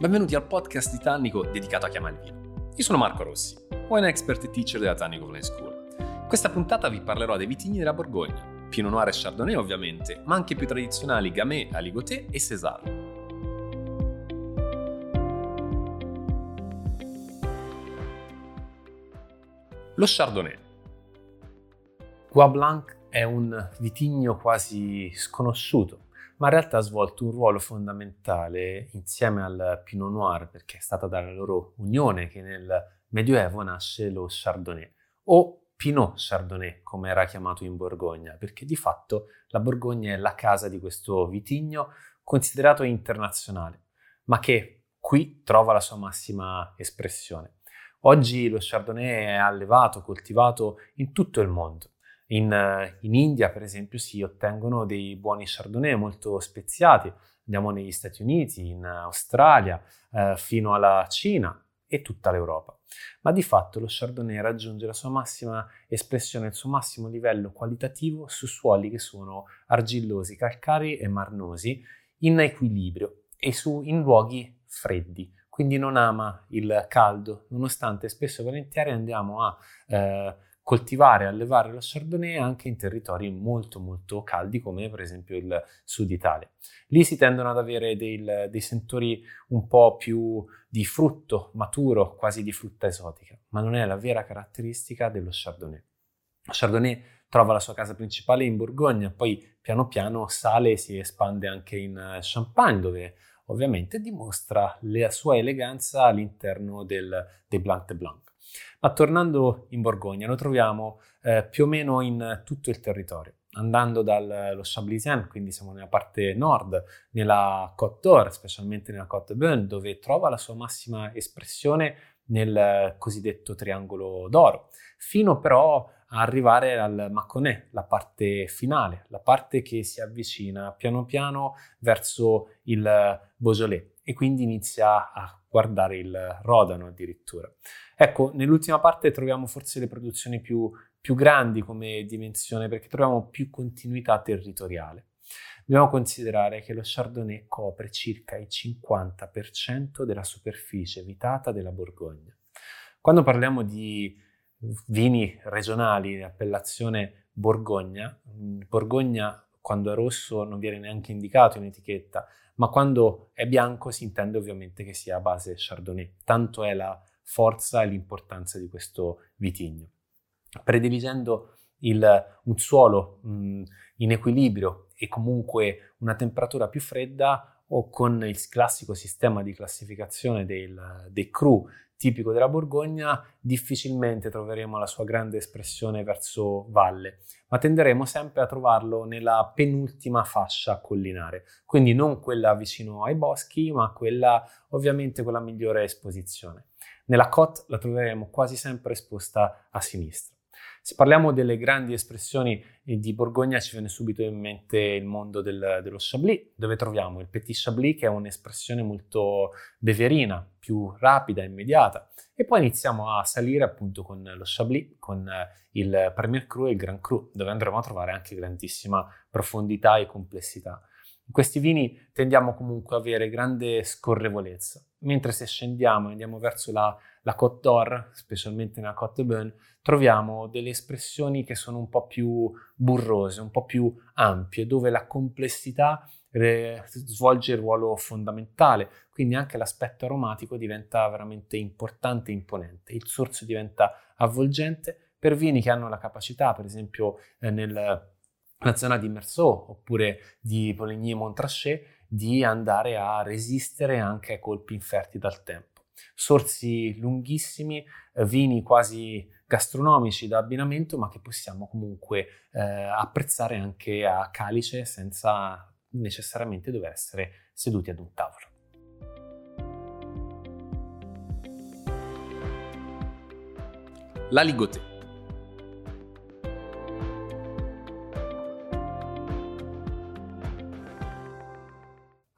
Benvenuti al podcast di Tannico dedicato a chiamare il vino. Io sono Marco Rossi, wine expert e teacher della Tannico Wine School. In questa puntata vi parlerò dei vitigni della Borgogna, Pinot Noir e Chardonnay ovviamente, ma anche più tradizionali Gamay, Aligoté e César. Lo Chardonnay. Gua Blanc è un vitigno quasi sconosciuto, ma in realtà ha svolto un ruolo fondamentale insieme al Pinot Noir perché è stata dalla loro unione che nel Medioevo nasce lo Chardonnay o Pinot Chardonnay, come era chiamato in Borgogna, perché di fatto la Borgogna è la casa di questo vitigno considerato internazionale, ma che qui trova la sua massima espressione. Oggi lo Chardonnay è allevato, coltivato in tutto il mondo in, eh, in, India, per esempio, si ottengono dei buoni chardonnay molto speziati. Andiamo negli Stati Uniti, in Australia, eh, fino alla Cina e tutta l'Europa. Ma di fatto lo chardonnay raggiunge la sua massima espressione, il suo massimo livello qualitativo su suoli che sono argillosi, calcarei e marnosi, in equilibrio e su, in luoghi freddi quindi non ama il caldo, nonostante spesso e volentieri andiamo a eh, coltivare e allevare lo Chardonnay anche in territori molto molto caldi come per esempio il sud Italia. Lì si tendono ad avere dei, dei sentori un po' più di frutto maturo, quasi di frutta esotica, ma non è la vera caratteristica dello Chardonnay. Lo Chardonnay trova la sua casa principale in Borgogna, poi piano piano sale e si espande anche in Champagne dove ovviamente dimostra la sua eleganza all'interno del, dei Blanc de Blanc. Ma tornando in Borgogna, lo troviamo eh, più o meno in tutto il territorio. Andando dallo Chablisien, quindi siamo nella parte nord, nella Côte d'Or, specialmente nella Côte Beaune, dove trova la sua massima espressione nel cosiddetto triangolo d'oro, fino però a arrivare al Mâconnais, la parte finale, la parte che si avvicina piano piano verso il Beaujolais e quindi inizia a guardare il Rodano addirittura. Ecco, nell'ultima parte troviamo forse le produzioni più, più grandi come dimensione perché troviamo più continuità territoriale. Dobbiamo considerare che lo Chardonnay copre circa il 50% della superficie vitata della Borgogna. Quando parliamo di vini regionali di appellazione Borgogna, Borgogna quando è rosso non viene neanche indicato in etichetta, ma quando è bianco si intende ovviamente che sia a base Chardonnay. Tanto è la forza e l'importanza di questo vitigno. Prediligendo il, un suolo mh, in equilibrio e comunque una temperatura più fredda o con il classico sistema di classificazione del, dei cru tipico della Borgogna, difficilmente troveremo la sua grande espressione verso valle, ma tenderemo sempre a trovarlo nella penultima fascia collinare, quindi non quella vicino ai boschi, ma quella ovviamente con la migliore esposizione. Nella Côte la troveremo quasi sempre esposta a sinistra. Se parliamo delle grandi espressioni di Borgogna ci viene subito in mente il mondo del, dello Chablis, dove troviamo? Il Petit Chablis che è un'espressione molto beverina, più rapida, immediata, e poi iniziamo a salire appunto con lo Chablis, con il Premier Cru e il Grand Cru, dove andremo a trovare anche grandissima profondità e complessità. In questi vini tendiamo comunque ad avere grande scorrevolezza, mentre se scendiamo e andiamo verso la, la Côte d'Or, specialmente nella Côte de Beaune, troviamo delle espressioni che sono un po' più burrose, un po' più ampie, dove la complessità eh, svolge il ruolo fondamentale, quindi anche l'aspetto aromatico diventa veramente importante e imponente, il sorso diventa avvolgente per vini che hanno la capacità, per esempio eh, nel zona di Merceau oppure di Poligny-Montrachet di andare a resistere anche ai colpi inferti dal tempo. Sorsi lunghissimi, eh, vini quasi gastronomici da abbinamento, ma che possiamo comunque eh, apprezzare anche a calice senza necessariamente dover essere seduti ad un tavolo. La Ligoté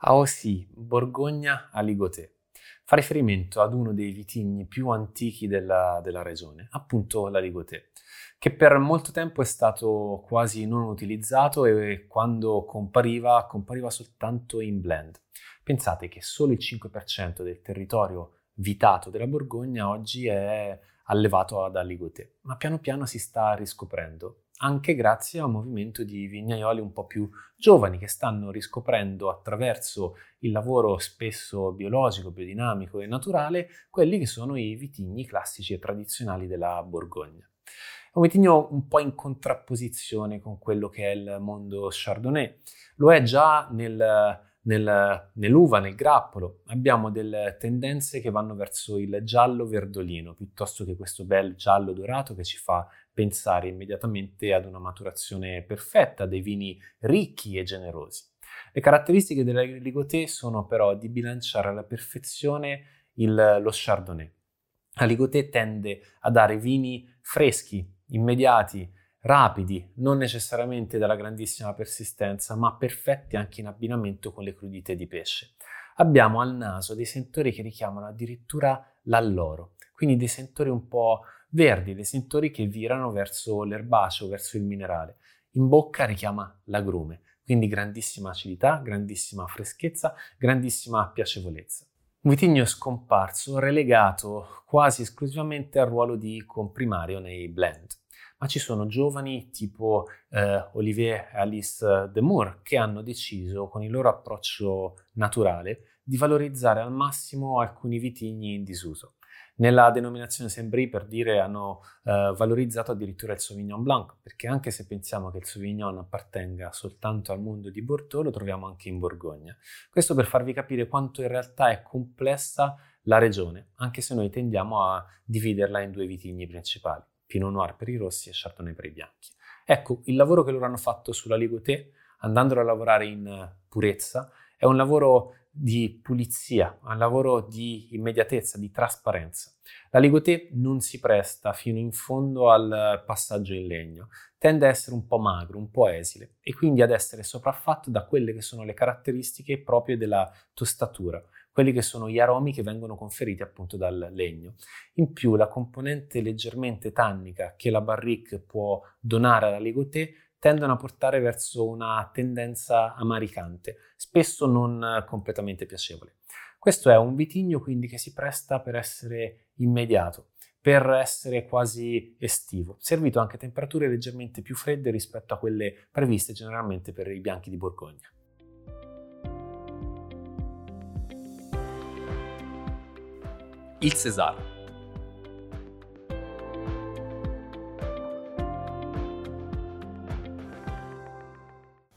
Aosì, Borgogna Aligoté. Fa riferimento ad uno dei vitigni più antichi della, della regione, appunto la Ligotè, che per molto tempo è stato quasi non utilizzato e quando compariva, compariva soltanto in blend. Pensate che solo il 5% del territorio vitato della Borgogna oggi è allevato ad Aligoté, ma piano piano si sta riscoprendo, anche grazie a un movimento di vignaioli un po' più giovani che stanno riscoprendo attraverso il lavoro spesso biologico, biodinamico e naturale quelli che sono i vitigni classici e tradizionali della Borgogna. È un vitigno un po' in contrapposizione con quello che è il mondo Chardonnay. Lo è già nel nel, nell'uva, nel grappolo, abbiamo delle tendenze che vanno verso il giallo verdolino piuttosto che questo bel giallo dorato che ci fa pensare immediatamente ad una maturazione perfetta, dei vini ricchi e generosi. Le caratteristiche della Ligotè sono però di bilanciare alla perfezione il, lo Chardonnay. La Ligotè tende a dare vini freschi, immediati, rapidi, non necessariamente dalla grandissima persistenza, ma perfetti anche in abbinamento con le crudite di pesce. Abbiamo al naso dei sentori che richiamano addirittura l'alloro, quindi dei sentori un po' verdi, dei sentori che virano verso l'erbaceo, verso il minerale. In bocca richiama l'agrume, quindi grandissima acidità, grandissima freschezza, grandissima piacevolezza. Un vitigno scomparso, relegato quasi esclusivamente al ruolo di comprimario nei blend ma ci sono giovani tipo eh, Olivier e Alice de Moore che hanno deciso con il loro approccio naturale di valorizzare al massimo alcuni vitigni in disuso. Nella denominazione Sembri, per dire, hanno eh, valorizzato addirittura il Sauvignon Blanc, perché anche se pensiamo che il Sauvignon appartenga soltanto al mondo di Bordeaux, lo troviamo anche in Borgogna. Questo per farvi capire quanto in realtà è complessa la regione, anche se noi tendiamo a dividerla in due vitigni principali. Pinot Noir per i rossi e Chardonnay per i bianchi. Ecco, il lavoro che loro hanno fatto sulla Ligotè, andandolo a lavorare in purezza, è un lavoro di pulizia, un lavoro di immediatezza, di trasparenza. La Ligotè non si presta fino in fondo al passaggio in legno, tende a essere un po' magro, un po' esile e quindi ad essere sopraffatto da quelle che sono le caratteristiche proprie della tostatura, quelli che sono gli aromi che vengono conferiti appunto dal legno. In più la componente leggermente tannica che la barrique può donare alla ligotè tendono a portare verso una tendenza amaricante, spesso non completamente piacevole. Questo è un vitigno quindi che si presta per essere immediato, per essere quasi estivo, servito anche a temperature leggermente più fredde rispetto a quelle previste generalmente per i bianchi di Borgogna. Il César.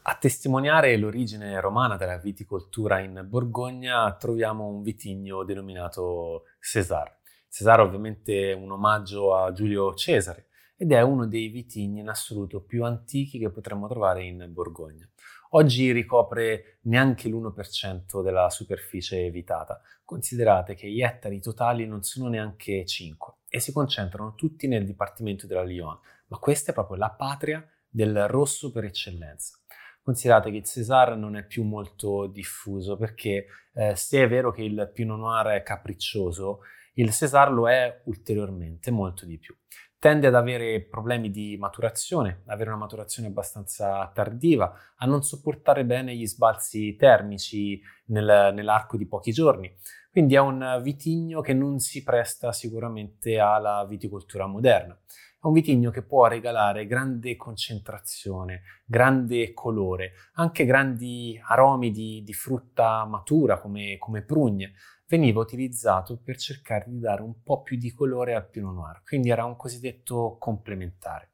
A testimoniare l'origine romana della viticoltura in Borgogna troviamo un vitigno denominato César. César ovviamente è un omaggio a Giulio Cesare ed è uno dei vitigni in assoluto più antichi che potremmo trovare in Borgogna. Oggi ricopre neanche l'1% della superficie evitata. Considerate che gli ettari totali non sono neanche 5 e si concentrano tutti nel dipartimento della Lyon, ma questa è proprio la patria del rosso per eccellenza. Considerate che il César non è più molto diffuso perché eh, se è vero che il Pinot Noir è capriccioso, il César lo è ulteriormente molto di più tende ad avere problemi di maturazione, avere una maturazione abbastanza tardiva, a non sopportare bene gli sbalzi termici nel, nell'arco di pochi giorni. Quindi è un vitigno che non si presta sicuramente alla viticoltura moderna. È un vitigno che può regalare grande concentrazione, grande colore, anche grandi aromi di, di frutta matura come, come prugne, veniva utilizzato per cercare di dare un po' più di colore al Pinot Noir, quindi era un cosiddetto complementare.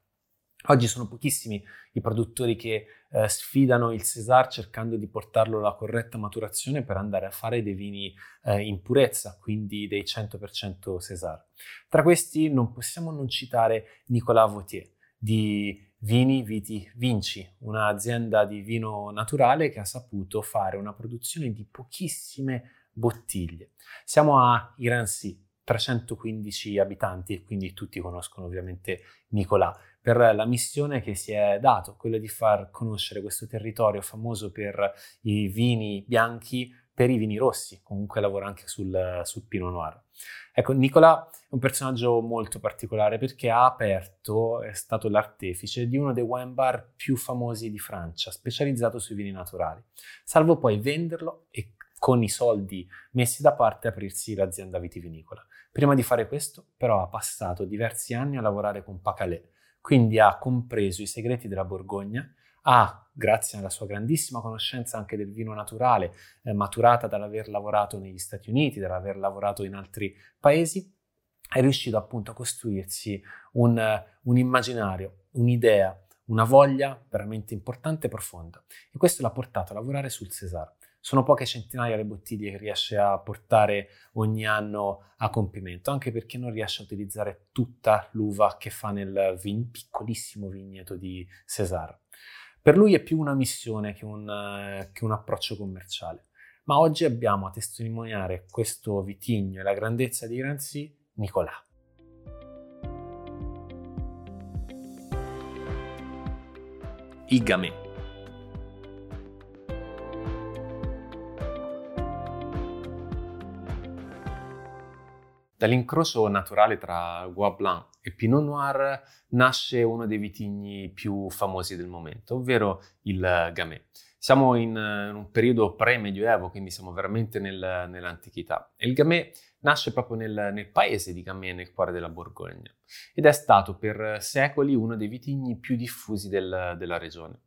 Oggi sono pochissimi i produttori che eh, sfidano il César cercando di portarlo alla corretta maturazione per andare a fare dei vini eh, in purezza, quindi dei 100% César. Tra questi non possiamo non citare Nicolas Vautier di Vini Viti Vinci, un'azienda di vino naturale che ha saputo fare una produzione di pochissime bottiglie. Siamo a Iransi, 315 abitanti e quindi tutti conoscono ovviamente Nicolà per la missione che si è dato, quella di far conoscere questo territorio famoso per i vini bianchi per i vini rossi, comunque lavora anche sul, sul Pinot Noir. Ecco, Nicola è un personaggio molto particolare perché ha aperto, è stato l'artefice di uno dei wine bar più famosi di Francia, specializzato sui vini naturali, salvo poi venderlo e con i soldi messi da parte aprirsi l'azienda vitivinicola. Prima di fare questo, però, ha passato diversi anni a lavorare con Pacalé, quindi ha compreso i segreti della Borgogna, ha, grazie alla sua grandissima conoscenza anche del vino naturale, eh, maturata dall'aver lavorato negli Stati Uniti, dall'aver lavorato in altri paesi, è riuscito appunto a costruirsi un, un immaginario, un'idea, una voglia veramente importante e profonda. E questo l'ha portato a lavorare sul Cesar. Sono poche centinaia le bottiglie che riesce a portare ogni anno a compimento, anche perché non riesce a utilizzare tutta l'uva che fa nel vin- piccolissimo vigneto di Cesar. Per lui è più una missione che un, uh, che un approccio commerciale. Ma oggi abbiamo a testimoniare questo vitigno e la grandezza di Grancy Nicolà. Il Dall'incrocio naturale tra Gua Blanc e Pinot Noir nasce uno dei vitigni più famosi del momento, ovvero il Gamay. Siamo in, un periodo pre-medioevo, quindi siamo veramente nel, nell'antichità. E il Gamay nasce proprio nel, nel, paese di Gamay, nel cuore della Borgogna, ed è stato per secoli uno dei vitigni più diffusi del, della regione.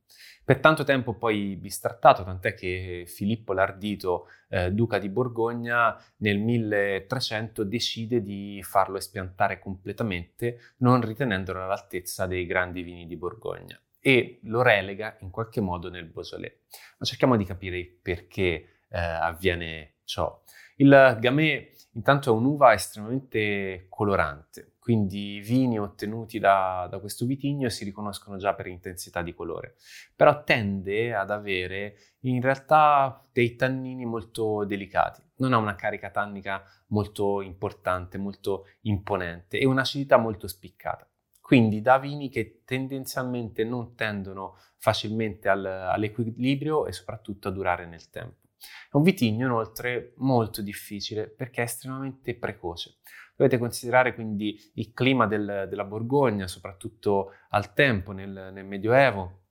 Per tanto tempo poi bistrattato, tant'è che Filippo l'Ardito, eh, duca di Borgogna, nel 1300 decide di farlo espiantare completamente, non ritenendolo all'altezza dei grandi vini di Borgogna e lo relega in qualche modo nel Beaujolais. Ma cerchiamo di capire perché eh, avviene ciò. Il Gamay intanto è un'uva estremamente colorante, quindi i vini ottenuti da, da, questo vitigno si riconoscono già per intensità di colore, però tende ad avere in realtà dei tannini molto delicati, non ha una carica tannica molto importante, molto imponente e un'acidità molto spiccata. Quindi da vini che tendenzialmente non tendono facilmente al, all'equilibrio e soprattutto a durare nel tempo. È un vitigno inoltre molto difficile perché è estremamente precoce. Dovete considerare quindi il clima del, della Borgogna, soprattutto al tempo, nel, nel Medioevo,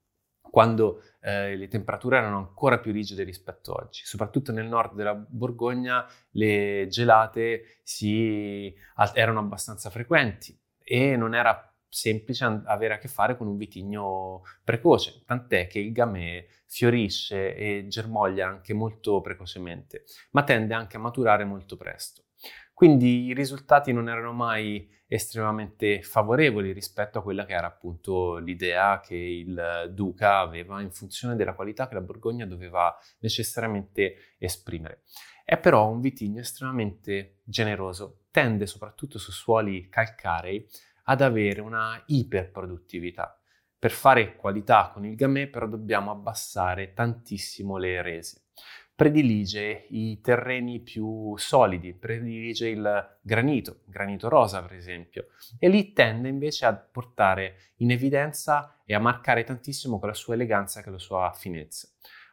quando eh, le temperature erano ancora più rigide rispetto a oggi. Soprattutto nel nord della Borgogna le gelate si, erano abbastanza frequenti e non era semplice avere a che fare con un vitigno precoce, tant'è che il gamay fiorisce e germoglia anche molto precocemente, ma tende anche a maturare molto presto. Quindi i risultati non erano mai estremamente favorevoli rispetto a quella che era appunto l'idea che il duca aveva in funzione della qualità che la Borgogna doveva necessariamente esprimere. È però un vitigno estremamente generoso, tende soprattutto su suoli calcarei ad avere una iperproduttività. Per fare qualità con il gamay però dobbiamo abbassare tantissimo le rese predilige i terreni più solidi, predilige il granito, granito rosa per esempio, e lì tende invece a portare in evidenza e a marcare tantissimo con la sua eleganza e con la sua finezza.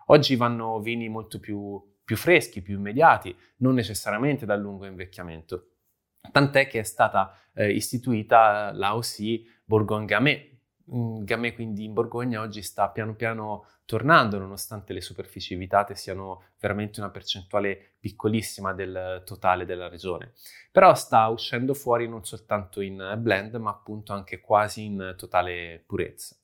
Oggi vanno vini molto più, più freschi, più immediati, non necessariamente dal lungo invecchiamento. Tant'è che è stata eh, istituita l'AOC Bourgogne Gamay. Gamay quindi in Borgogna oggi sta piano piano tornando, nonostante le superfici evitate siano veramente una percentuale piccolissima del totale della regione. Però sta uscendo fuori non soltanto in blend, ma appunto anche quasi in totale purezza.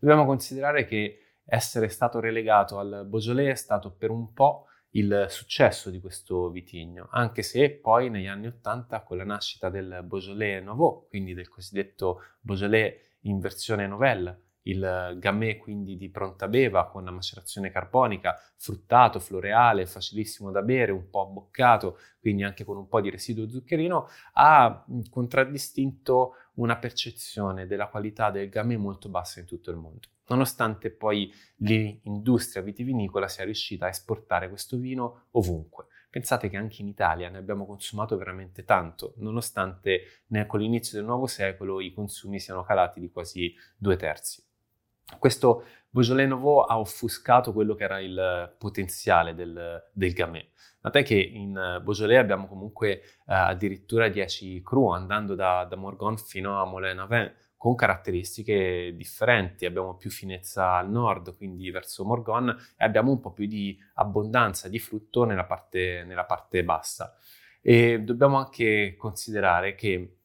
Dobbiamo considerare che essere stato relegato al Beaujolais è stato per un po' il successo di questo vitigno, anche se poi negli anni Ottanta con la nascita del Beaujolais Nouveau, quindi del cosiddetto Beaujolais in versione novella, il gamay quindi di pronta beva con macerazione carbonica, fruttato, floreale, facilissimo da bere, un po' abboccato, quindi anche con un po' di residuo zuccherino, ha contraddistinto una percezione della qualità del gamay molto bassa in tutto il mondo. Nonostante poi l'industria vitivinicola sia riuscita a esportare questo vino ovunque. Pensate che anche in Italia ne abbiamo consumato veramente tanto, nonostante con l'inizio del nuovo secolo i consumi siano calati di quasi due terzi. Questo Beaujolais Nouveau ha offuscato quello che era il potenziale del, del Gamay. Tant'è che in Beaujolais abbiamo comunque eh, addirittura 10 cru, andando da, da Morgon fino a Moulin-Aven, con caratteristiche differenti. Abbiamo più finezza al nord, quindi verso Morgon, e abbiamo un po' più di abbondanza di frutto nella parte, nella parte bassa. E dobbiamo anche considerare che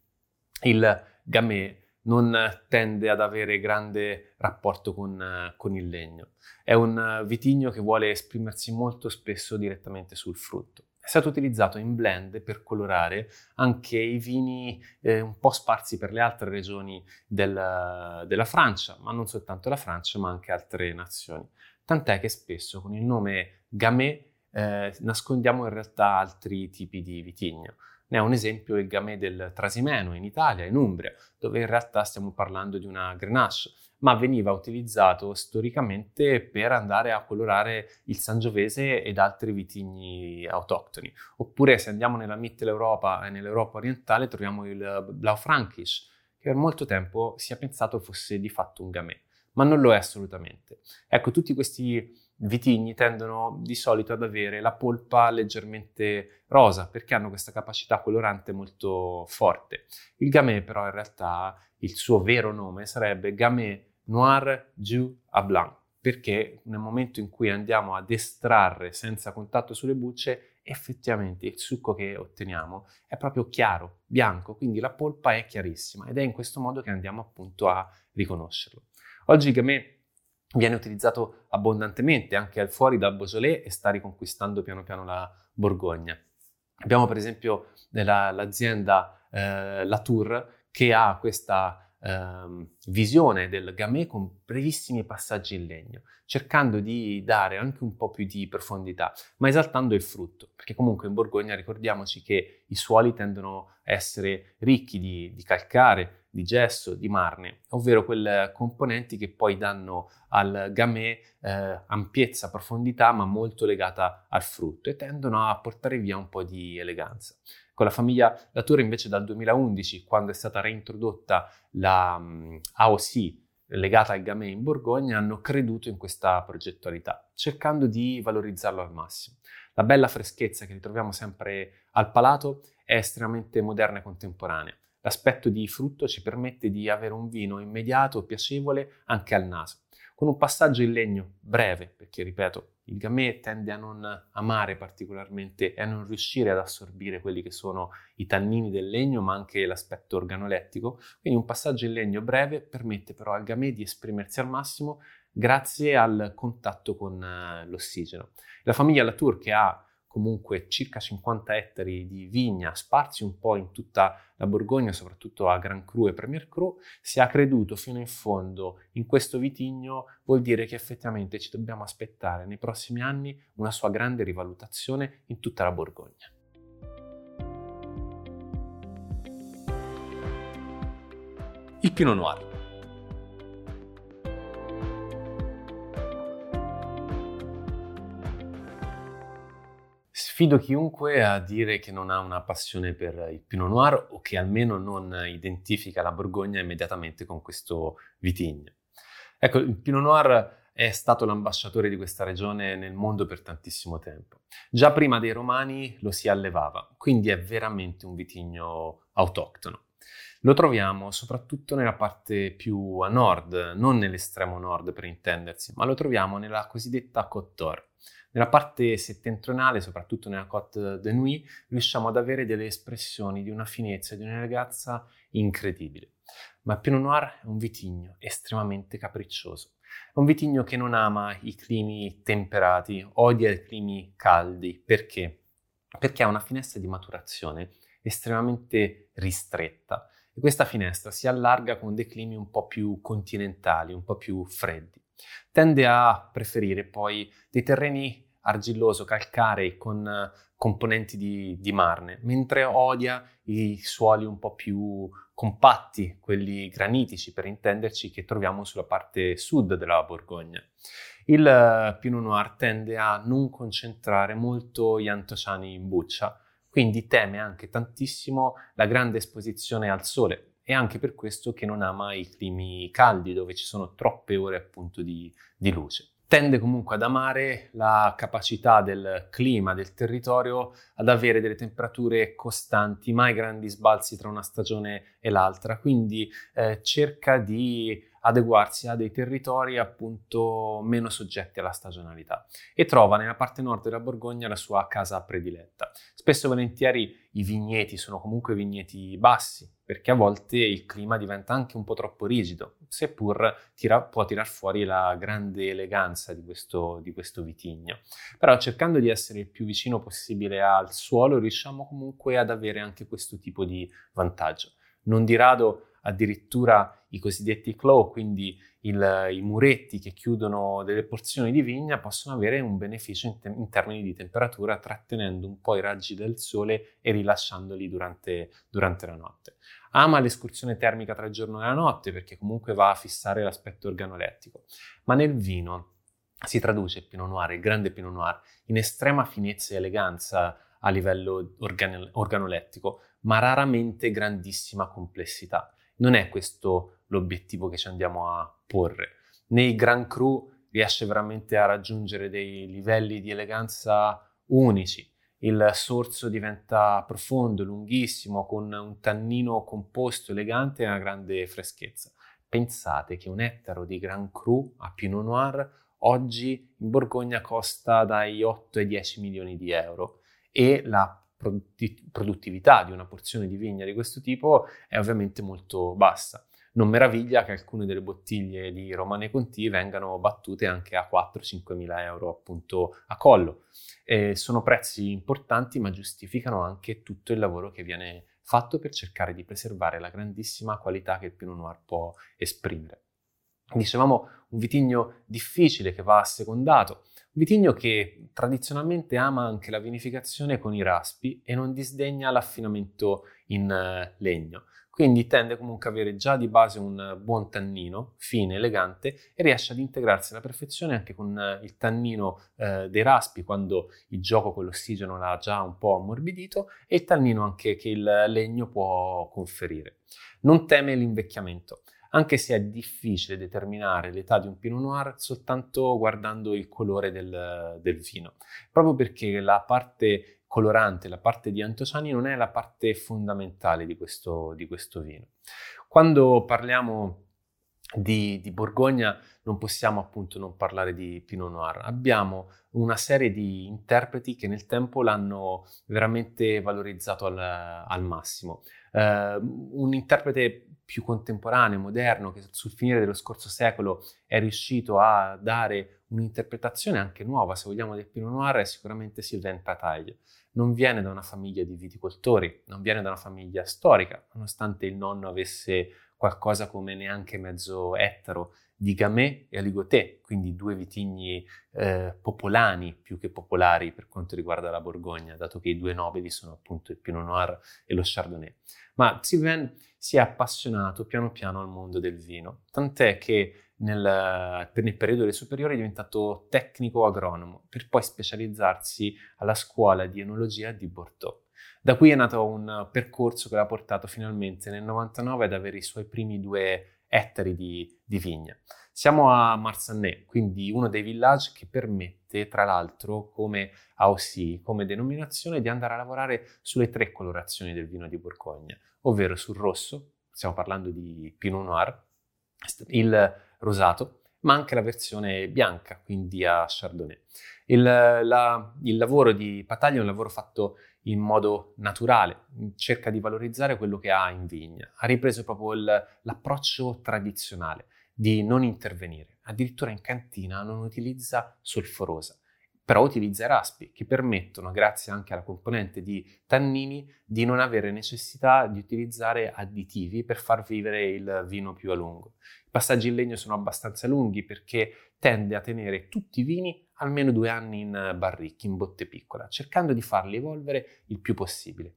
il Gamay non tende ad avere grande rapporto con, con, il legno. È un vitigno che vuole esprimersi molto spesso direttamente sul frutto. È stato utilizzato in blend per colorare anche i vini eh, un po' sparsi per le altre regioni del, della Francia, ma non soltanto la Francia, ma anche altre nazioni. Tant'è che spesso con il nome Gamay eh, nascondiamo in realtà altri tipi di vitigno. Ne è un esempio il gamay del Trasimeno in Italia, in Umbria, dove in realtà stiamo parlando di una Grenache, ma veniva utilizzato storicamente per andare a colorare il Sangiovese ed altri vitigni autoctoni. Oppure se andiamo nella Mitteleuropa e nell'Europa orientale troviamo il Blaufränkisch, che per molto tempo si è pensato fosse di fatto un gamay, ma non lo è assolutamente. Ecco, tutti questi vitigni tendono di solito ad avere la polpa leggermente rosa perché hanno questa capacità colorante molto forte. Il Gamay però in realtà il suo vero nome sarebbe Gamay Noir Jus à Blanc perché nel momento in cui andiamo ad estrarre senza contatto sulle bucce effettivamente il succo che otteniamo è proprio chiaro, bianco, quindi la polpa è chiarissima ed è in questo modo che andiamo appunto a riconoscerlo. Oggi Gamay viene utilizzato abbondantemente anche al fuori dal Beaujolais e sta riconquistando piano piano la Borgogna. Abbiamo per esempio la, l'azienda eh, Latour che ha questa eh, visione del gamay con brevissimi passaggi in legno, cercando di dare anche un po' più di profondità, ma esaltando il frutto, perché comunque in Borgogna ricordiamoci che i suoli tendono a essere ricchi di, di calcare, di gesso, di marne, ovvero quelle componenti che poi danno al gamay eh, ampiezza, profondità, ma molto legata al frutto e tendono a portare via un po' di eleganza. Con la famiglia Latour invece dal 2011, quando è stata reintrodotta la um, AOC legata al gamay in Borgogna, hanno creduto in questa progettualità, cercando di valorizzarlo al massimo. La bella freschezza che ritroviamo sempre al palato è estremamente moderna e contemporanea L'aspetto di frutto ci permette di avere un vino immediato, piacevole anche al naso, con un passaggio in legno breve, perché ripeto, il gamay tende a non amare particolarmente e a non riuscire ad assorbire quelli che sono i tannini del legno, ma anche l'aspetto organolettico. Quindi un passaggio in legno breve permette però al gamay di esprimersi al massimo grazie al contatto con eh, l'ossigeno. La famiglia Latour che ha comunque circa 50 ettari di vigna sparsi un po' in tutta la Borgogna, soprattutto a Gran Cru e Premier Cru, si è creduto fino in fondo in questo vitigno, vuol dire che effettivamente ci dobbiamo aspettare nei prossimi anni una sua grande rivalutazione in tutta la Borgogna. Il Pinot Noir Sfido chiunque a dire che non ha una passione per il Pinot Noir o che almeno non identifica la Borgogna immediatamente con questo vitigno. Ecco, il Pinot Noir è stato l'ambasciatore di questa regione nel mondo per tantissimo tempo. Già prima dei romani lo si allevava, quindi è veramente un vitigno autoctono. Lo troviamo soprattutto nella parte più a nord, non nell'estremo nord per intendersi, ma lo troviamo nella cosiddetta Côte d'Or. Nella parte settentrionale, soprattutto nella Côte de Nuit, riusciamo ad avere delle espressioni di una finezza e di un'eleganza incredibile. Ma Pinot Noir è un vitigno estremamente capriccioso. È un vitigno che non ama i climi temperati, odia i climi caldi. Perché? Perché ha una finestra di maturazione estremamente ristretta e questa finestra si allarga con dei climi un po' più continentali, un po' più freddi. Tende a preferire poi dei terreni argilloso-calcarei con eh, componenti di, di, marne, mentre odia i suoli un po' più compatti, quelli granitici per intenderci, che troviamo sulla parte sud della Borgogna. Il eh, Pinot Noir tende a non concentrare molto gli antociani in buccia, quindi teme anche tantissimo la grande esposizione al sole. E anche per questo che non ama i climi caldi dove ci sono troppe ore appunto di, di luce. Tende comunque ad amare la capacità del clima, del territorio, ad avere delle temperature costanti, mai grandi sbalzi tra una stagione e l'altra, quindi eh, cerca di adeguarsi a dei territori appunto meno soggetti alla stagionalità e trova nella parte nord della Borgogna la sua casa prediletta. Spesso e volentieri i vigneti sono comunque vigneti bassi, perché a volte il clima diventa anche un po' troppo rigido, seppur tira, può tirar fuori la grande eleganza di questo, di questo vitigno. Però cercando di essere il più vicino possibile al suolo, riusciamo comunque ad avere anche questo tipo di vantaggio. Non di rado addirittura i cosiddetti claw, quindi il, i muretti che chiudono delle porzioni di vigna, possono avere un beneficio in, te- in, termini di temperatura, trattenendo un po' i raggi del sole e rilasciandoli durante, durante la notte. Ama l'escursione termica tra il giorno e la notte perché comunque va a fissare l'aspetto organolettico, ma nel vino si traduce il Pinot Noir, il grande Pinot Noir, in estrema finezza e eleganza a livello organ- organolettico, ma raramente grandissima complessità. Non è questo l'obiettivo che ci andiamo a porre. Nei Grand Cru riesce veramente a raggiungere dei livelli di eleganza unici. Il sorso diventa profondo, lunghissimo, con un tannino composto, elegante e una grande freschezza. Pensate che un ettaro di Grand Cru a Pinot Noir oggi in Borgogna costa dai 8 ai 10 milioni di euro e la produttività di una porzione di vigna di questo tipo è ovviamente molto bassa. Non meraviglia che alcune delle bottiglie di Romane Conti vengano battute anche a 4-5 mila euro appunto a collo. E sono prezzi importanti ma giustificano anche tutto il lavoro che viene fatto per cercare di preservare la grandissima qualità che il Pinot Noir può esprimere. Dicevamo un vitigno difficile che va assecondato, Vitigno che tradizionalmente ama anche la vinificazione con i raspi e non disdegna l'affinamento in eh, legno. Quindi tende comunque ad avere già di base un buon tannino, fine, elegante, e riesce ad integrarsi alla perfezione anche con eh, il tannino eh, dei raspi quando il gioco con l'ossigeno l'ha già un po' ammorbidito e il tannino anche che il legno può conferire. Non teme l'invecchiamento anche se è difficile determinare l'età di un Pinot Noir soltanto guardando il colore del, del vino, proprio perché la parte colorante, la parte di antociani non è la parte fondamentale di questo, di questo vino. Quando parliamo di, di, Borgogna non possiamo appunto non parlare di Pinot Noir. Abbiamo una serie di interpreti che nel tempo l'hanno veramente valorizzato al, al massimo. Uh, un interprete più contemporaneo, moderno, che sul finire dello scorso secolo è riuscito a dare un'interpretazione anche nuova, se vogliamo, del Pinot Noir, è sicuramente Sylvain Pataille. Non viene da una famiglia di viticoltori, non viene da una famiglia storica, nonostante il nonno avesse qualcosa come neanche mezzo ettaro di Gamay e Aligoté, quindi due vitigni eh, popolani più che popolari per quanto riguarda la Borgogna, dato che i due nobili sono appunto il Pinot Noir e lo Chardonnay. Ma Sylvain si è appassionato piano piano al mondo del vino, tant'è che nel, nel periodo delle superiori è diventato tecnico agronomo, per poi specializzarsi alla scuola di enologia di Bordeaux. Da qui è nato un percorso che l'ha portato finalmente nel 99 ad avere i suoi primi due ettari di, di vigna. Siamo a Marsanné, quindi uno dei villaggi che permette, tra l'altro, come AOC, come denominazione, di andare a lavorare sulle tre colorazioni del vino di Borgogna, ovvero sul rosso, stiamo parlando di Pinot Noir, il rosato, ma anche la versione bianca, quindi a Chardonnay. Il, la, il lavoro di Pataglia è un lavoro fatto in modo naturale, cerca di valorizzare quello che ha in vigna. Ha ripreso proprio il, l'approccio tradizionale di non intervenire. Addirittura in cantina non utilizza solforosa, però utilizza raspi che permettono, grazie anche alla componente di tannini, di non avere necessità di utilizzare additivi per far vivere il vino più a lungo. I passaggi in legno sono abbastanza lunghi perché tende a tenere tutti i vini almeno due anni in barricchi, in botte piccola, cercando di farli evolvere il più possibile.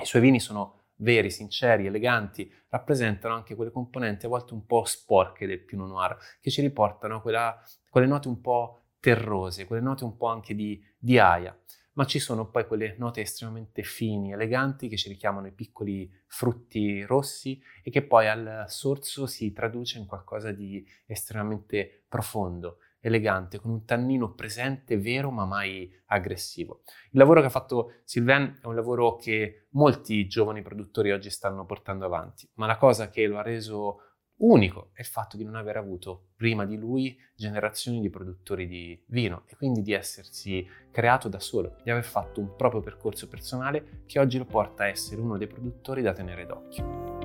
I suoi vini sono veri, sinceri, eleganti, rappresentano anche quelle componenti a volte un po' sporche del Pinot Noir, che ci riportano quella, quelle note un po' terrose, quelle note un po' anche di, di aia, ma ci sono poi quelle note estremamente fini, eleganti che ci richiamano i piccoli frutti rossi e che poi al sorso si traduce in qualcosa di estremamente profondo, elegante, con un tannino presente, vero ma mai aggressivo. Il lavoro che ha fatto Sylvain è un lavoro che molti giovani produttori oggi stanno portando avanti, ma la cosa che lo ha reso unico è il fatto di non aver avuto prima di lui generazioni di produttori di vino e quindi di essersi creato da solo, di aver fatto un proprio percorso personale che oggi lo porta a essere uno dei produttori da tenere d'occhio.